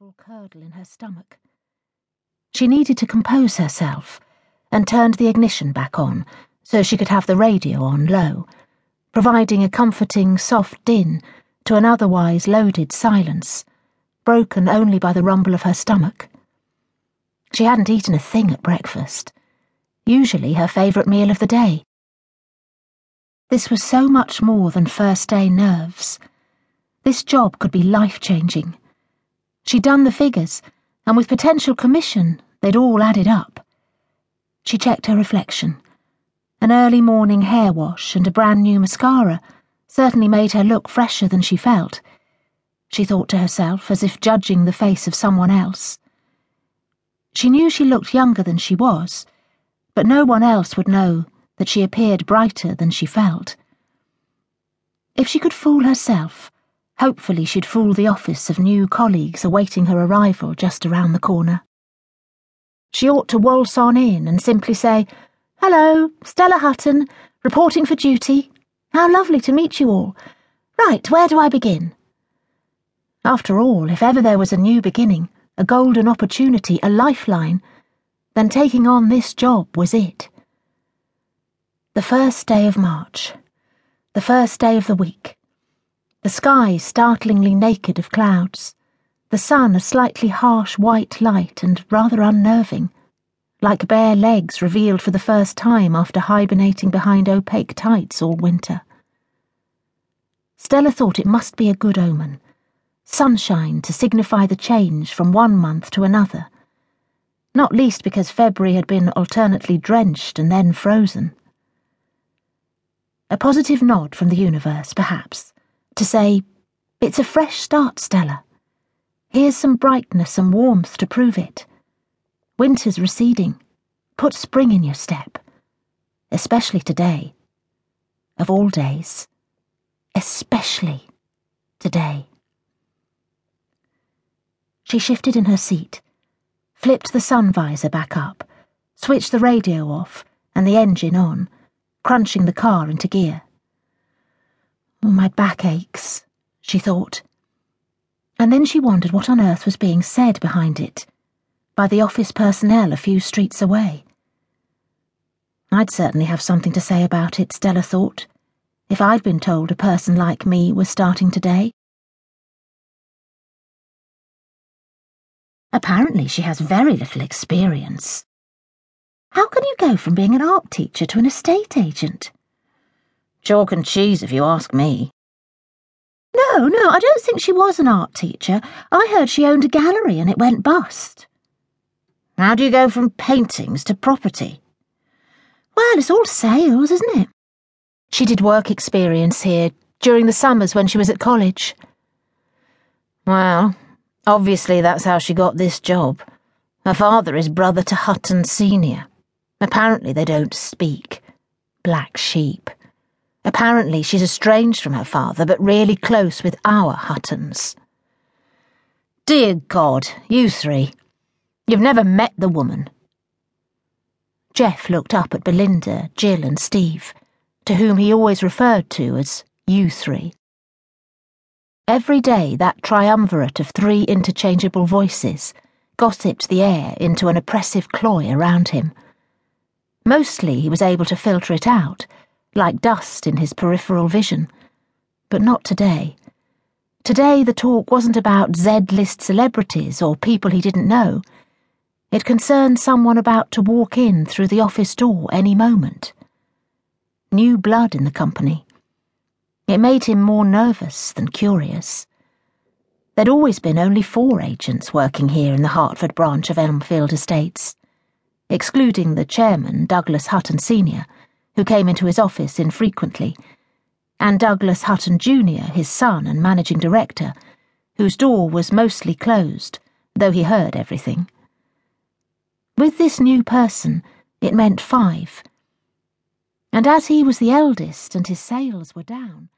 terrible curdle in her stomach. She needed to compose herself and turned the ignition back on so she could have the radio on low, providing a comforting, soft din to an otherwise loaded silence, broken only by the rumble of her stomach. She hadn't eaten a thing at breakfast, usually her favourite meal of the day. This was so much more than first day nerves. This job could be life changing. She'd done the figures, and with potential commission, they'd all added up. She checked her reflection. An early morning hair wash and a brand new mascara certainly made her look fresher than she felt. She thought to herself, as if judging the face of someone else. She knew she looked younger than she was, but no one else would know that she appeared brighter than she felt. If she could fool herself, hopefully she'd fool the office of new colleagues awaiting her arrival just around the corner. She ought to waltz on in and simply say, Hello, Stella Hutton, reporting for duty. How lovely to meet you all. Right, where do I begin? After all, if ever there was a new beginning, a golden opportunity, a lifeline, then taking on this job was it. The first day of March. The first day of the week. The sky startlingly naked of clouds. The sun a slightly harsh white light and rather unnerving, like bare legs revealed for the first time after hibernating behind opaque tights all winter. Stella thought it must be a good omen. Sunshine to signify the change from one month to another, not least because February had been alternately drenched and then frozen. A positive nod from the universe, perhaps, to say, It's a fresh start, Stella. Here's some brightness and warmth to prove it. Winter's receding. Put spring in your step. Especially today. Of all days. Especially today. She shifted in her seat, flipped the sun visor back up, switched the radio off and the engine on, crunching the car into gear. My back aches, she thought and then she wondered what on earth was being said behind it, by the office personnel a few streets away. I'd certainly have something to say about it, Stella thought, if I'd been told a person like me was starting today. Apparently, she has very little experience. How can you go from being an art teacher to an estate agent? Chalk and cheese, if you ask me. No, no, I don't think she was an art teacher. I heard she owned a gallery and it went bust. How do you go from paintings to property? Well, it's all sales, isn't it? She did work experience here during the summers when she was at college. Well, obviously that's how she got this job. Her father is brother to Hutton Senior. Apparently they don't speak. Black sheep. Apparently, she's estranged from her father, but really close with our Huttons. Dear God, you three. You've never met the woman. Jeff looked up at Belinda, Jill, and Steve, to whom he always referred to as you three. Every day, that triumvirate of three interchangeable voices gossiped the air into an oppressive cloy around him. Mostly, he was able to filter it out like dust in his peripheral vision. But not today. Today, the talk wasn't about Z list celebrities or people he didn't know. It concerned someone about to walk in through the office door any moment. New blood in the company. It made him more nervous than curious. There'd always been only four agents working here in the Hertford branch of Elmfield Estates, excluding the chairman, Douglas Hutton Sr., who came into his office infrequently, and Douglas Hutton Jr., his son and managing director, whose door was mostly closed, though he heard everything. With this new person, it meant five. And as he was the eldest and his sales were down,